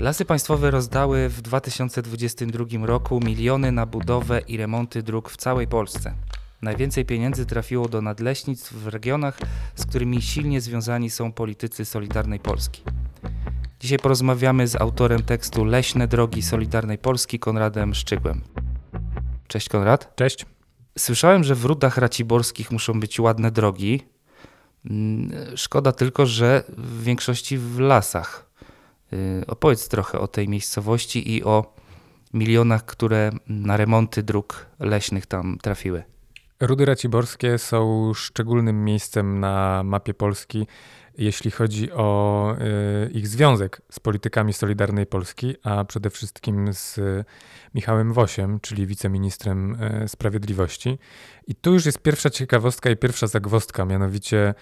Lasy Państwowe rozdały w 2022 roku miliony na budowę i remonty dróg w całej Polsce. Najwięcej pieniędzy trafiło do nadleśnictw w regionach, z którymi silnie związani są politycy Solidarnej Polski. Dzisiaj porozmawiamy z autorem tekstu Leśne drogi Solidarnej Polski Konradem Szczygłem. Cześć Konrad. Cześć. Słyszałem, że w Rudach Raciborskich muszą być ładne drogi. Mm, szkoda tylko, że w większości w lasach. Y, opowiedz trochę o tej miejscowości i o milionach, które na remonty dróg leśnych tam trafiły. Rudy Raciborskie są szczególnym miejscem na mapie Polski, jeśli chodzi o y, ich związek z politykami Solidarnej Polski, a przede wszystkim z Michałem Wosiem, czyli wiceministrem y, sprawiedliwości. I tu już jest pierwsza ciekawostka i pierwsza zagwostka, mianowicie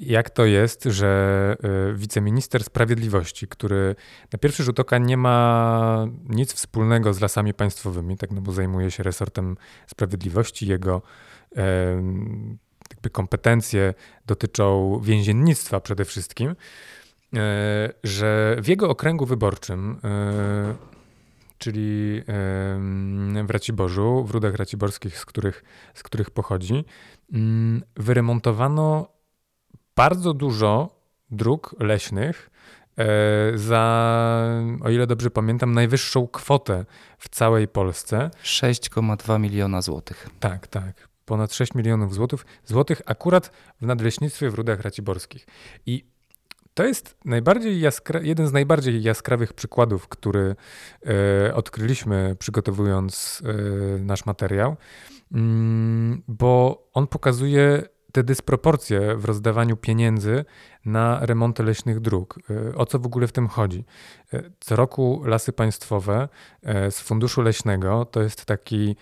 jak to jest, że y, wiceminister sprawiedliwości, który na pierwszy rzut oka nie ma nic wspólnego z lasami państwowymi, tak no bo zajmuje się resortem sprawiedliwości, jego jakby kompetencje dotyczą więziennictwa przede wszystkim, e, że w jego okręgu wyborczym, e, czyli w Raciborzu, w Rudach Raciborskich, z których, z których pochodzi, mm, wyremontowano bardzo dużo dróg leśnych e, za, o ile dobrze pamiętam, najwyższą kwotę w całej Polsce. 6,2 miliona złotych. Tak, tak. Ponad 6 milionów złotych, złotych akurat w nadleśnictwie w Rudach Raciborskich. I to jest najbardziej jaskra- jeden z najbardziej jaskrawych przykładów, który e, odkryliśmy przygotowując e, nasz materiał, mm, bo on pokazuje te dysproporcje w rozdawaniu pieniędzy na remonty leśnych dróg. E, o co w ogóle w tym chodzi? E, co roku lasy państwowe e, z funduszu leśnego to jest taki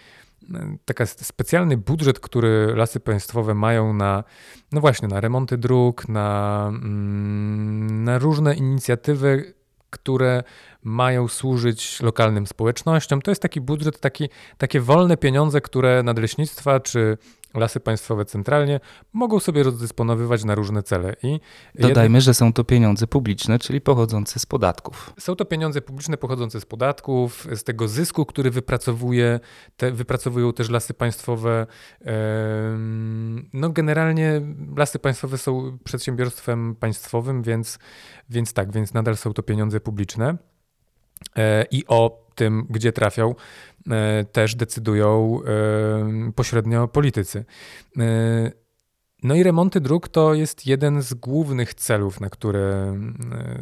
taki specjalny budżet, który lasy państwowe mają na, no właśnie, na remonty dróg, na, mm, na różne inicjatywy, które mają służyć lokalnym społecznościom. To jest taki budżet, taki, takie wolne pieniądze, które nadleśnictwa czy lasy państwowe centralnie mogą sobie rozdysponowywać na różne cele. I Dodajmy, że są to pieniądze publiczne, czyli pochodzące z podatków. Są to pieniądze publiczne pochodzące z podatków, z tego zysku, który wypracowuje, te, wypracowują też lasy państwowe. No generalnie lasy państwowe są przedsiębiorstwem państwowym, więc, więc tak, więc nadal są to pieniądze publiczne. E, I o tym, gdzie trafią, e, też decydują e, pośrednio politycy. E, no i remonty dróg to jest jeden z głównych celów, na które,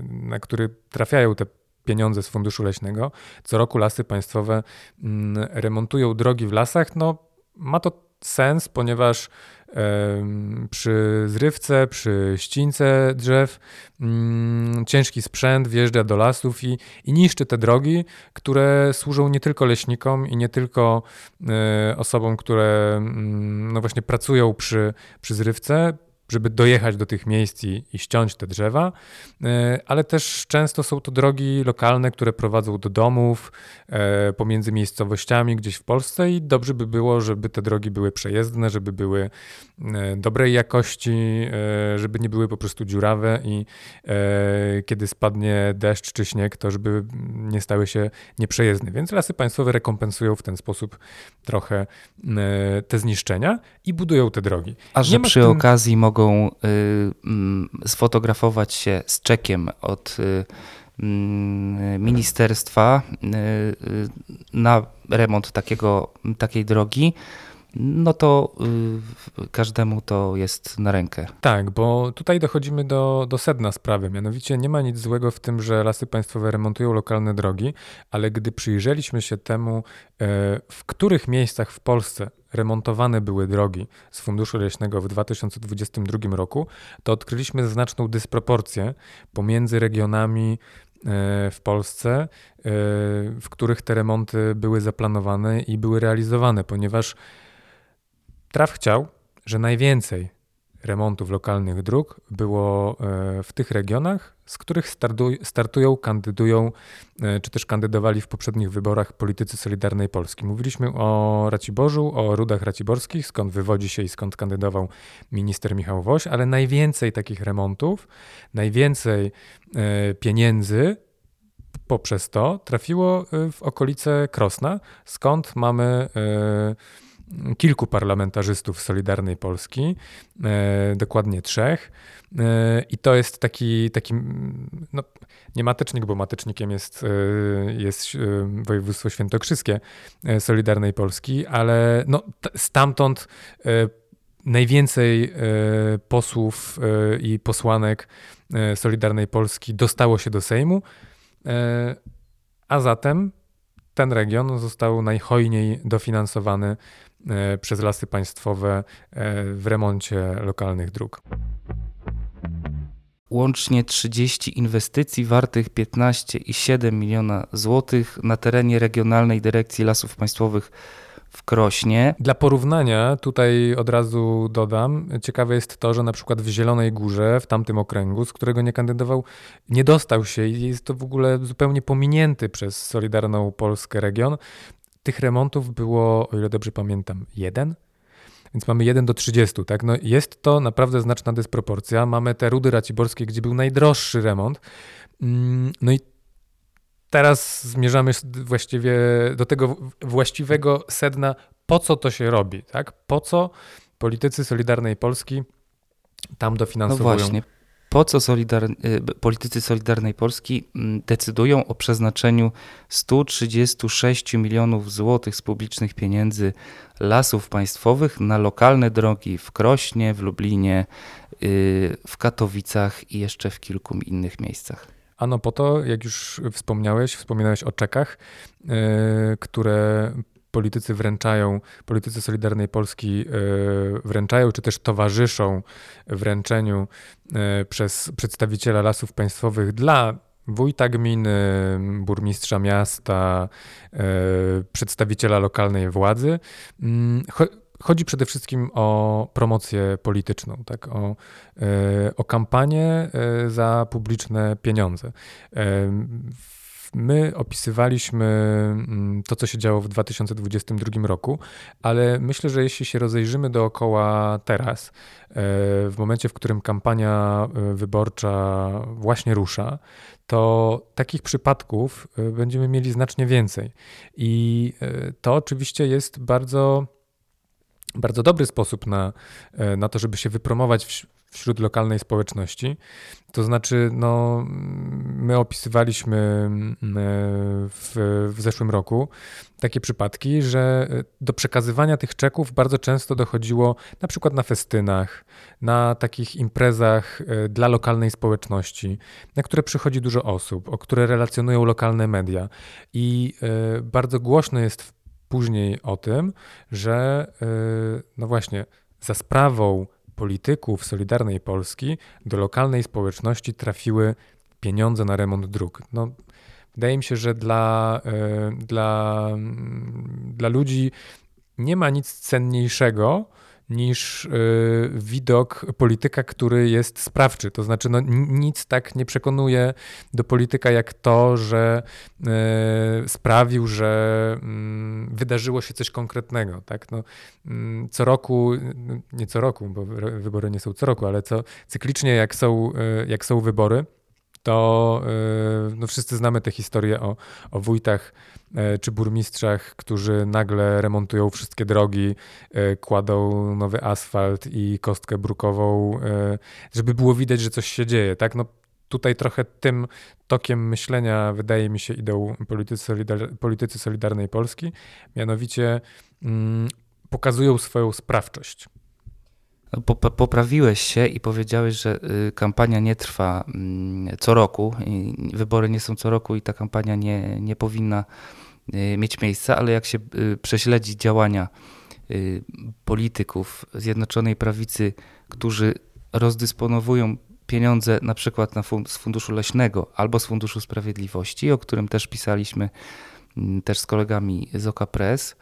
na który trafiają te pieniądze z Funduszu Leśnego. Co roku lasy państwowe mm, remontują drogi w lasach. No, ma to sens, ponieważ przy zrywce, przy ścince drzew mm, ciężki sprzęt wjeżdża do lasów i, i niszczy te drogi, które służą nie tylko leśnikom i nie tylko e, osobom, które mm, no właśnie pracują przy, przy zrywce, żeby dojechać do tych miejsc i, i, ściąć te drzewa, e, ale też często są to drogi lokalne, które prowadzą do domów, e, pomiędzy miejscowościami gdzieś w Polsce i dobrze by było, żeby te drogi były przejezdne, żeby były e, dobrej jakości, żeby nie były po prostu dziurawe i kiedy spadnie deszcz czy śnieg, to żeby nie stały się nieprzejezdne. Więc lasy państwowe rekompensują w ten sposób trochę te zniszczenia i budują te drogi. A że przy tym... okazji mogą mogą y, mm, sfotografować się z czekiem od y, mm, ministerstwa y, na remont takiego, takiej drogi, no to każdemu to jest na rękę. Tak, bo tutaj dochodzimy do, do sedna sprawy. Mianowicie nie ma nic złego w tym, że lasy państwowe remontują lokalne drogi, ale gdy przyjrzeliśmy się temu, w których miejscach w Polsce remontowane były drogi z Funduszu Leśnego w 2022 roku, to odkryliśmy znaczną dysproporcję pomiędzy regionami e, w Polsce, e, w których te remonty były zaplanowane i były realizowane, ponieważ traf chciał, że najwięcej remontów lokalnych dróg było e, w tych regionach, z których startują, kandydują, e, czy też kandydowali w poprzednich wyborach politycy Solidarnej Polski. Mówiliśmy o Raciborzu, o Rudach Raciborskich, skąd wywodzi się i skąd kandydował minister Michał Woś, ale najwięcej takich remontów, najwięcej e, pieniędzy poprzez to trafiło w okolice Krosna, skąd mamy kilku parlamentarzystów Solidarnej Polski, dokładnie trzech. I to jest taki, taki no, nie matycznik, bo matycznikiem jest, e, jest e, województwo świętokrzyskie e, Solidarnej Polski, ale no, stamtąd najwięcej posłów i posłanek Solidarnej Polski dostało się do Sejmu, a zatem ten region został najhojniej dofinansowany przez lasy państwowe w remoncie lokalnych dróg. Łącznie 30 inwestycji wartych 15,7 miliona złotych na terenie Regionalnej Dyrekcji Lasów Państwowych w Krośnie. Dla porównania tutaj od razu dodam, ciekawe jest to, że na przykład w Zielonej Górze, w tamtym okręgu, z którego nie kandydował, nie dostał się i jest to w ogóle zupełnie pominięty przez Solidarną Polskę region. Tych remontów było, o ile dobrze pamiętam, jeden więc mamy 1 do 30, tak? No jest to naprawdę znaczna dysproporcja. Mamy te Rudy Raciborskie, gdzie był najdroższy remont. Mm, no i teraz zmierzamy właściwie do tego właściwego sedna, po co to się robi, tak? Po co politycy Solidarnej Polski tam dofinansowują? No właśnie, po co Solidar... Y, politycy Solidarnej Polski mm, decydują o przeznaczeniu 136 milionów złotych z publicznych pieniędzy lasów państwowych na lokalne drogi w Krośnie, w Lublinie, y, w Katowicach i jeszcze w kilku innych miejscach. Ano po to, jak już wspomniałeś, wspominałeś o czekach, y, które politycy wręczają, politycy Solidarnej Polski e, wręczają, czy też towarzyszą wręczeniu e, przez przedstawiciela lasów państwowych dla wójta gminy, burmistrza miasta, e, przedstawiciela lokalnej władzy. Mm, chodzi przede wszystkim o promocję polityczną, tak? o, o kampanię za publiczne pieniądze. My opisywaliśmy mm, to, co się działo w 2022 roku, ale myślę, że jeśli się rozejrzymy dookoła teraz, e, w momencie, w którym kampania e, wyborcza właśnie rusza, to takich przypadków e, będziemy mieli znacznie więcej. I to oczywiście jest bardzo bardzo dobry sposób na, na to, żeby się wypromować wśród lokalnej społeczności. To znaczy, no, my opisywaliśmy mm, w, w zeszłym roku takie przypadki, że do przekazywania tych czeków bardzo często dochodziło na przykład na festynach, na takich imprezach e, dla lokalnej społeczności, na które przychodzi dużo osób, o które relacjonują lokalne media. I e, bardzo głośno jest później o tym, że e, no właśnie za sprawą polityków Solidarnej Polski do lokalnej społeczności trafiły pieniądze na remont dróg. No, wydaje mi się, że dla, e, dla, mm, dla ludzi nie ma nic cenniejszego niż y, widok polityka, który jest sprawczy. To znaczy, no, nic tak nie przekonuje do polityka jak to, że y, sprawił, że y, wydarzyło się coś konkretnego. Tak? No, mm, co roku, nie co roku, bo wybory nie są co roku, ale co cyklicznie, jak są, y, jak są wybory, to y, no wszyscy znamy tę historię o, o wójtach e, czy burmistrzach, którzy nagle remontują wszystkie drogi, e, kładą nowy asfalt i kostkę brukową, żeby było widać, że coś się dzieje. Tak? No, tutaj trochę tym tokiem myślenia, wydaje mi się, idą politycy, solidar politycy Solidarnej Polski, mianowicie mm, pokazują swoją sprawczość. Poprawiłeś się i powiedziałeś, że y, kampania nie trwa mm, co roku, wybory nie są co roku i ta kampania nie, nie powinna y, mieć miejsca, ale jak się y, prześledzi działania polityków Zjednoczonej Prawicy, którzy rozdysponowują pieniądze na przykład na fund z Funduszu Leśnego albo z Funduszu Sprawiedliwości, o którym też pisaliśmy mm, też z kolegami z OK Press,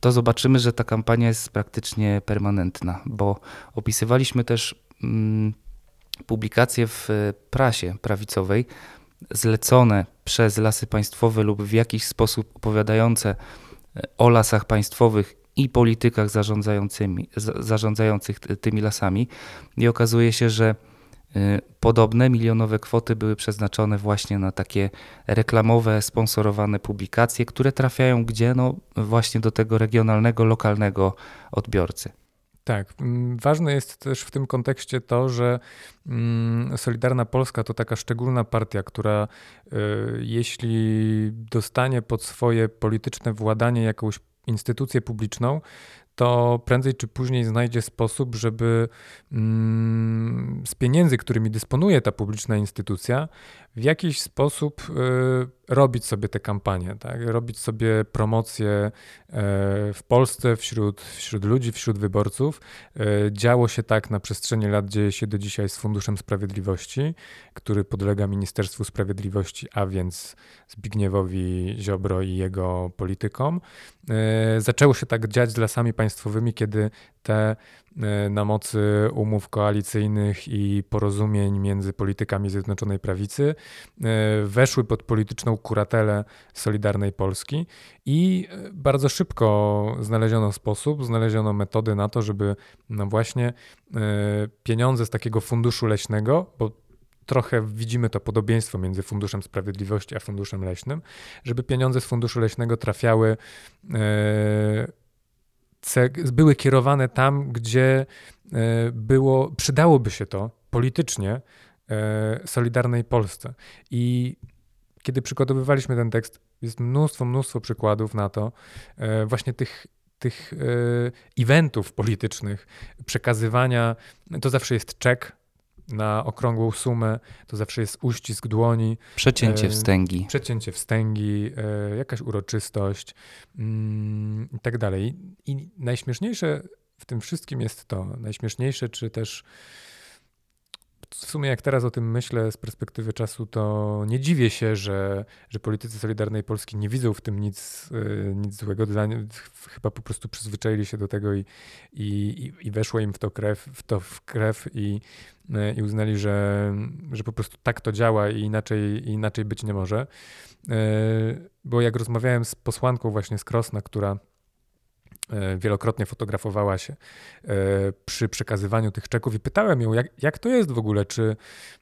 to zobaczymy, że ta kampania jest praktycznie permanentna, bo opisywaliśmy też mm, publikacje w prasie prawicowej zlecone przez lasy państwowe lub w jakiś sposób opowiadające e, o lasach państwowych i politykach zarządzających tymi lasami. I okazuje się, że Podobne milionowe kwoty były przeznaczone właśnie na takie reklamowe, sponsorowane publikacje, które trafiają gdzie? No właśnie do tego regionalnego, lokalnego odbiorcy. Tak. Mm, ważne jest też w tym kontekście to, że mm, Solidarna Polska to taka szczególna partia, która y, jeśli dostanie pod swoje polityczne władanie jakąś instytucję publiczną, to prędzej czy później znajdzie sposób, żeby mm, z pieniędzy, którymi dysponuje ta publiczna instytucja, w jakiś sposób y, robić sobie te kampanie, tak? robić sobie promocje e, w Polsce wśród, wśród ludzi, wśród wyborców. E, działo się tak na przestrzeni lat, dzieje się do dzisiaj z Funduszem Sprawiedliwości, który podlega Ministerstwu Sprawiedliwości, a więc Zbigniewowi Ziobro i jego politykom. E, zaczęło się tak dziać z lasami państwowymi, kiedy te na mocy umów koalicyjnych i porozumień między politykami Zjednoczonej Prawicy e, weszły pod polityczną kuratelę Solidarnej Polski i e, bardzo szybko znaleziono sposób, znaleziono metody na to, żeby no właśnie pieniądze z takiego funduszu leśnego, bo trochę widzimy to podobieństwo między Funduszem Sprawiedliwości a Funduszem Leśnym, żeby pieniądze z Funduszu Leśnego trafiały były kierowane tam, gdzie e, było, przydałoby się to politycznie e, Solidarnej Polsce. I kiedy przygotowywaliśmy ten tekst, jest mnóstwo, mnóstwo przykładów na to, e, właśnie tych tych eventów politycznych, przekazywania, to zawsze jest czek na okrągłą sumę, to zawsze jest uścisk dłoni. Przecięcie e, wstęgi. Przecięcie wstęgi, e, jakaś uroczystość mm, i tak dalej. I najśmieszniejsze w tym wszystkim jest to, najśmieszniejsze, czy też w sumie jak teraz o tym myślę z perspektywy czasu, to nie dziwię się, że, że politycy Solidarnej Polski nie widzą w tym nic, e, nic złego. Dla, chyba po prostu przyzwyczaili się do tego i, i, i weszło im w to krew, w to w krew i, e, i uznali, że, że po prostu tak to działa i inaczej, inaczej być nie może. E, bo jak rozmawiałem z posłanką właśnie z Krosna, która wielokrotnie fotografowała się e, przy przekazywaniu tych czeków i pytałem ją, jak, jak to jest w ogóle, czy,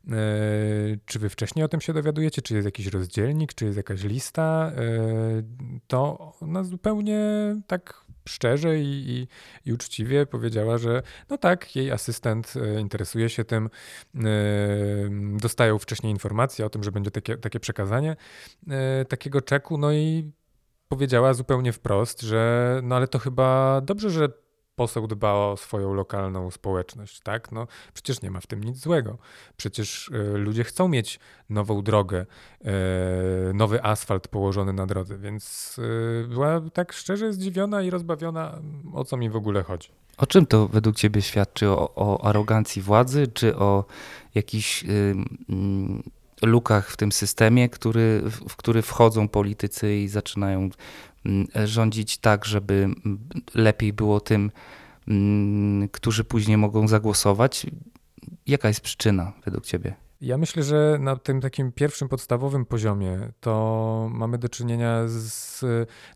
e, czy wy wcześniej o tym się dowiadujecie, czy jest jakiś rozdzielnik, czy jest jakaś lista, to ona zupełnie tak szczerze i, i, i, uczciwie powiedziała, że no tak, jej asystent interesuje się tym, dostają wcześniej informacje o tym, że będzie takie, takie przekazanie takiego czeku, no i powiedziała zupełnie wprost, że no ale to chyba dobrze, że poseł dba o swoją lokalną społeczność, tak? No przecież nie ma w tym nic złego. Przecież y, ludzie chcą mieć nową drogę, y, nowy asfalt położony na drodze, więc y, była tak szczerze zdziwiona i rozbawiona, o co mi w ogóle chodzi. O czym to według ciebie świadczy? O, o arogancji władzy, czy o jakichś lukach w tym systemie, który, w który wchodzą politycy i zaczynają mm, rządzić tak, żeby lepiej było tym, mm, którzy później mogą zagłosować. Jaka jest przyczyna według Ciebie? Ja myślę, że na tym takim pierwszym podstawowym poziomie to mamy do czynienia z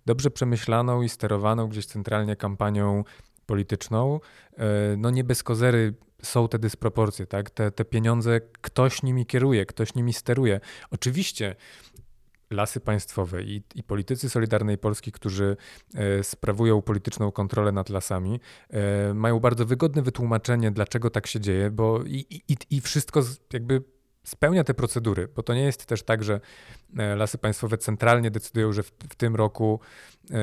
dobrze przemyślaną i sterowaną gdzieś centralnie kampanią polityczną. E, no nie bez kozery są te dysproporcje, tak? Te, te pieniądze ktoś nimi kieruje, ktoś nimi steruje. Oczywiście lasy państwowe i, i, politycy Solidarnej Polski, którzy e, sprawują polityczną kontrolę nad lasami, e, mają bardzo wygodne wytłumaczenie, dlaczego tak się dzieje, bo i, i, i wszystko jakby spełnia te procedury, bo to nie jest też tak, że e, lasy państwowe centralnie decydują, że w, w tym roku, e,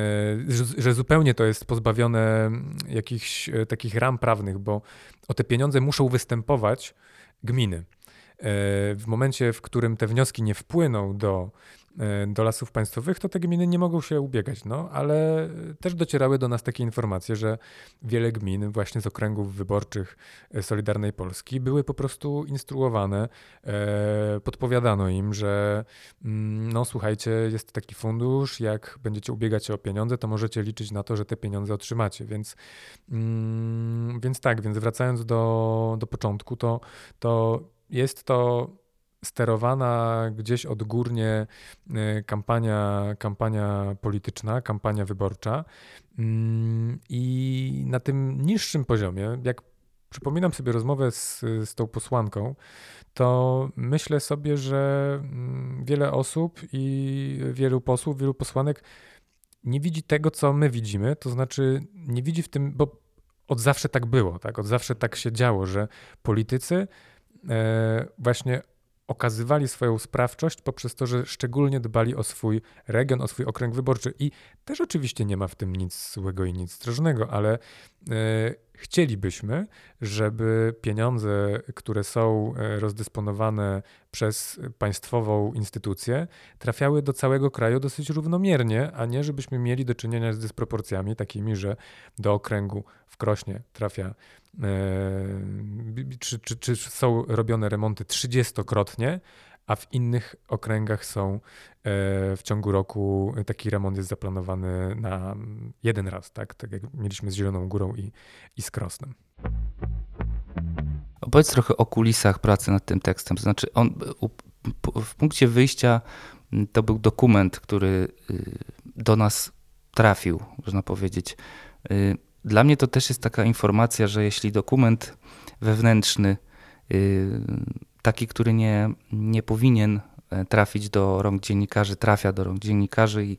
że, że, zupełnie to jest pozbawione jakichś e, takich ram prawnych, bo o te pieniądze muszą występować gminy. W momencie, w którym te wnioski nie wpłyną do do lasów państwowych, to te gminy nie mogą się ubiegać. No, ale też docierały do nas takie informacje, że wiele gmin właśnie z okręgów wyborczych e, Solidarnej Polski były po prostu instruowane, e, podpowiadano im, że mm, no słuchajcie, jest taki fundusz, jak będziecie ubiegać się o pieniądze, to możecie liczyć na to, że te pieniądze otrzymacie. Więc, mm, więc tak, więc wracając do, do początku, to, to jest to sterowana gdzieś odgórnie y, kampania, kampania polityczna, kampania wyborcza. Mm, I na tym niższym poziomie, jak przypominam sobie rozmowę z, z tą posłanką, to myślę sobie, że mm, wiele osób i wielu posłów, wielu posłanek nie widzi tego, co my widzimy, to znaczy nie widzi w tym, bo od zawsze tak było, tak? Od zawsze tak się działo, że politycy e, właśnie okazywali swoją sprawczość poprzez to, że szczególnie dbali o swój region, o swój okręg wyborczy. I też oczywiście nie ma w tym nic złego i nic strasznego, ale e, chcielibyśmy, żeby pieniądze, które są e, rozdysponowane przez państwową instytucję, trafiały do całego kraju dosyć równomiernie, a nie żebyśmy mieli do czynienia z dysproporcjami takimi, że do okręgu w Krośnie trafia czy, czy, czy są robione remonty trzydziestokrotnie, a w innych okręgach są e, w ciągu roku taki remont jest zaplanowany na jeden raz, tak, tak jak mieliśmy z Zieloną Górą i, i z Krosnem. Opowiedz trochę o kulisach pracy nad tym tekstem. To znaczy, on w punkcie wyjścia to był dokument, który y, do nas trafił, można powiedzieć. Y, dla mnie to też jest taka informacja, że jeśli dokument wewnętrzny, y, taki, który nie, nie powinien e, trafić do rąk dziennikarzy, trafia do rąk dziennikarzy i,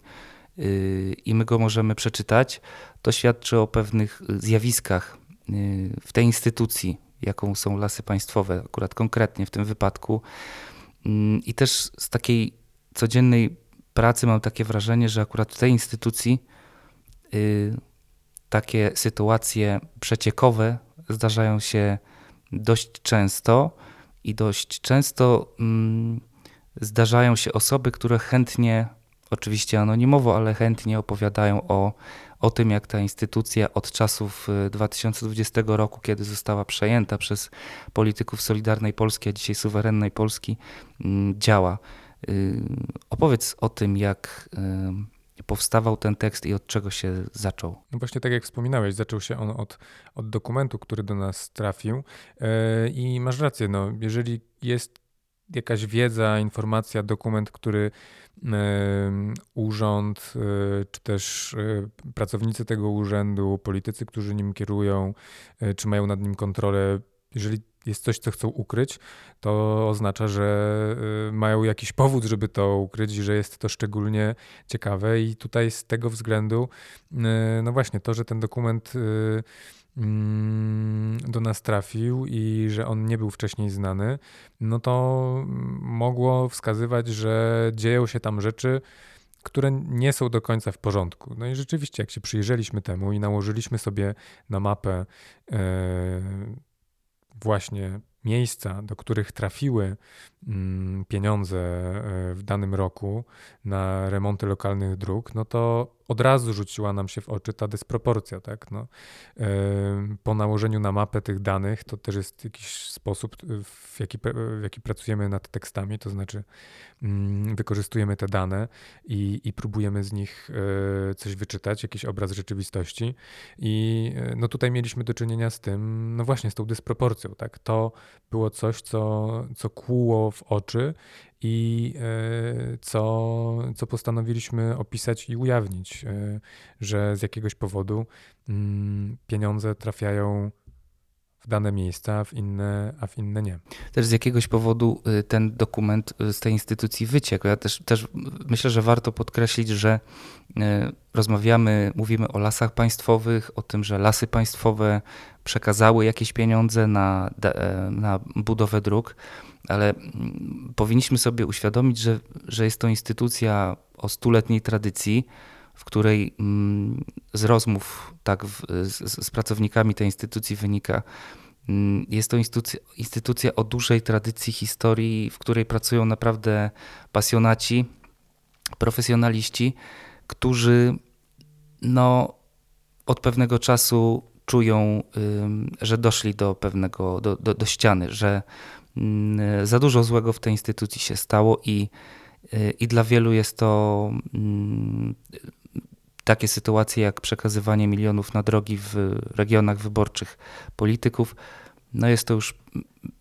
y, i my go możemy przeczytać, to świadczy o pewnych zjawiskach y, w tej instytucji, jaką są lasy państwowe, akurat konkretnie w tym wypadku. Mm, I też z takiej codziennej pracy mam takie wrażenie, że akurat w tej instytucji takie sytuacje przeciekowe zdarzają się dość często i dość często mm, zdarzają się osoby, które chętnie, oczywiście anonimowo, ale chętnie opowiadają o, o tym, jak ta instytucja od czasów 2020 y, roku, kiedy została przejęta przez polityków Solidarnej Polski, a dzisiaj suwerennej Polski, mm, działa. Y, opowiedz o tym, jak powstawał ten tekst i od czego się zaczął? No właśnie tak jak wspominałeś, zaczął się on od, od dokumentu, który do nas trafił yy, i masz rację, no, jeżeli jest jakaś wiedza, informacja, dokument, który yy, urząd, yy, czy też pracownicy tego urzędu, politycy, którzy nim kierują, czy mają nad nim kontrolę, jeżeli jest coś, co chcą ukryć, to oznacza, że y, mają jakiś powód, żeby to ukryć i że jest to szczególnie ciekawe. I tutaj z tego względu, y, no właśnie, to, że ten dokument y, mm, do nas trafił i że on nie był wcześniej znany, no to mogło wskazywać, że dzieją się tam rzeczy, które nie są do końca w porządku. No i rzeczywiście, jak się przyjrzeliśmy temu i nałożyliśmy sobie na mapę właśnie miejsca, do których trafiły mm, pieniądze e, w danym roku na remonty lokalnych dróg, no to od razu rzuciła nam się w oczy ta dysproporcja. Tak? No, po nałożeniu na mapę tych danych to też jest jakiś sposób, w jaki, w jaki pracujemy nad tekstami, to znaczy mm, wykorzystujemy te dane i, i próbujemy z nich e, coś wyczytać, jakiś obraz rzeczywistości. I e, no tutaj mieliśmy do czynienia z tym, no właśnie z tą dysproporcją. Tak? To było coś, co, co kłuło w oczy i e, co, co postanowiliśmy opisać i ujawnić, e, że z jakiegoś powodu mm, pieniądze trafiają w dane miejsca, w inne, a w inne nie. Też z jakiegoś powodu y, ten dokument y, z tej instytucji wyciekł. Ja też, też myślę, że warto podkreślić, że y, rozmawiamy, mówimy o lasach państwowych, o tym, że lasy państwowe przekazały jakieś pieniądze na, e, na budowę dróg, ale mm, powinniśmy sobie uświadomić, że, że jest to instytucja o stuletniej tradycji, w której mm, z rozmów tak, z, z pracownikami tej instytucji wynika, mm, jest to instytucja, instytucja o dużej tradycji historii, w której pracują naprawdę pasjonaci, profesjonaliści, którzy no, od pewnego czasu czują, że doszli do pewnego, do, do, do ściany, że za dużo złego w tej instytucji się stało i, y, i dla wielu jest to takie sytuacje jak przekazywanie milionów na drogi w regionach wyborczych polityków, no jest to już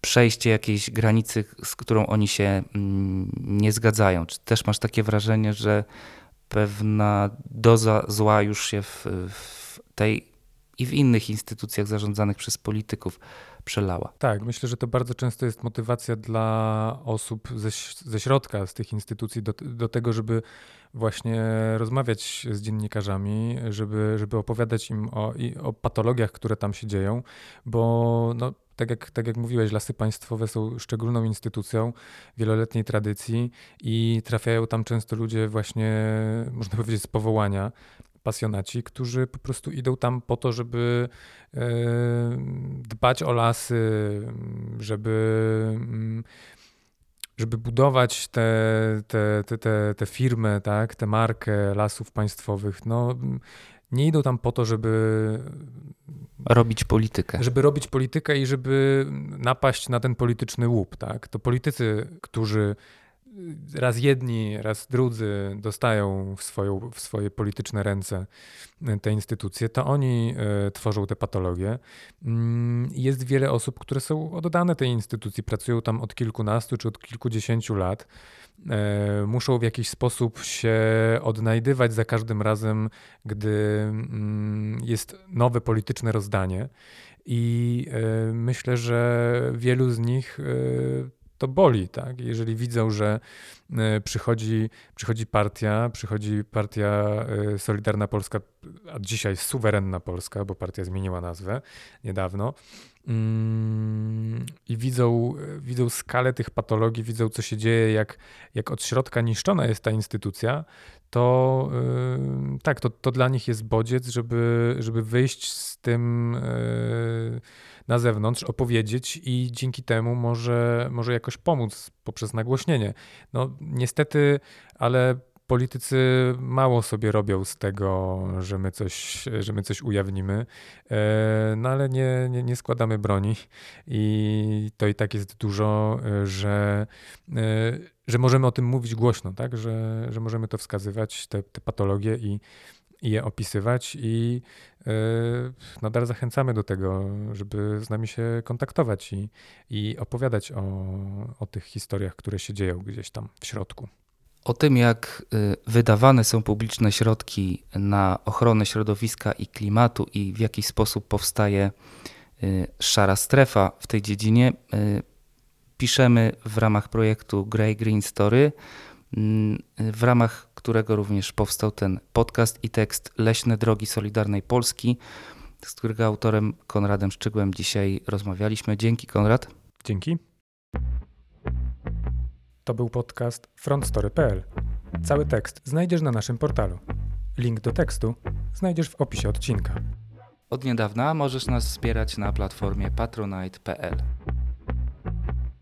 przejście jakiejś granicy, z którą oni się mm, nie zgadzają. Czy też masz takie wrażenie, że pewna doza zła już się w, w tej i w innych instytucjach zarządzanych przez polityków przelała. Tak, myślę, że to bardzo często jest motywacja dla osób ze, ze środka, z tych instytucji, do, do tego, żeby właśnie rozmawiać z dziennikarzami, żeby, żeby opowiadać im o, o patologiach, które tam się dzieją, bo no, tak jak, tak jak mówiłeś, lasy państwowe są szczególną instytucją wieloletniej tradycji i trafiają tam często ludzie właśnie, można powiedzieć, z powołania, pasjonaci, którzy po prostu idą tam po to, żeby e, dbać o lasy, żeby mm, żeby budować tę te, te, te, te firmę, tak, tę markę lasów państwowych, no nie idą tam po to, żeby robić politykę. Żeby robić politykę i żeby napaść na ten polityczny łup, tak? To politycy, którzy raz jedni, raz drudzy dostają w, swoją, w swoje polityczne ręce te instytucje, to oni e, tworzą te patologie. Mm, jest wiele osób, które są oddane tej instytucji, pracują tam od kilkunastu czy od kilkudziesięciu lat. E, muszą w jakiś sposób się odnajdywać za każdym razem, gdy mm, jest nowe polityczne rozdanie. I e, myślę, że wielu z nich to boli, tak? Jeżeli widzą, że e, przychodzi, przychodzi partia, przychodzi partia e, Solidarna Polska, a dzisiaj suwerenna Polska, bo partia zmieniła nazwę niedawno, i widzą, widzą skalę tych patologii, widzą, co się dzieje, jak, jak od środka niszczona jest ta instytucja, to yy, tak, to, to dla nich jest bodziec, żeby, żeby wyjść z tym. Yy, na zewnątrz, opowiedzieć i dzięki temu może, może jakoś pomóc poprzez nagłośnienie. No niestety, ale politycy mało sobie robią z tego, że my coś, że my coś ujawnimy, e, no ale nie, nie, nie składamy broni i to i tak jest dużo, że, e, że możemy o tym mówić głośno, tak? że, że możemy to wskazywać, te, te patologie i, i je opisywać i nadal zachęcamy do tego, żeby z nami się kontaktować i, i opowiadać o, o tych historiach, które się dzieją gdzieś tam w środku. O tym, jak y, wydawane są publiczne środki na ochronę środowiska i klimatu i w jaki sposób powstaje y, szara strefa w tej dziedzinie, y, piszemy w ramach projektu Grey Green Story, w ramach którego również powstał ten podcast i tekst Leśne Drogi Solidarnej Polski, z którego autorem Konradem Szczygłem dzisiaj rozmawialiśmy. Dzięki Konrad. Dzięki. To był podcast frontstory.pl. Cały tekst znajdziesz na naszym portalu. Link do tekstu znajdziesz w opisie odcinka. Od niedawna możesz nas wspierać na platformie patronite.pl.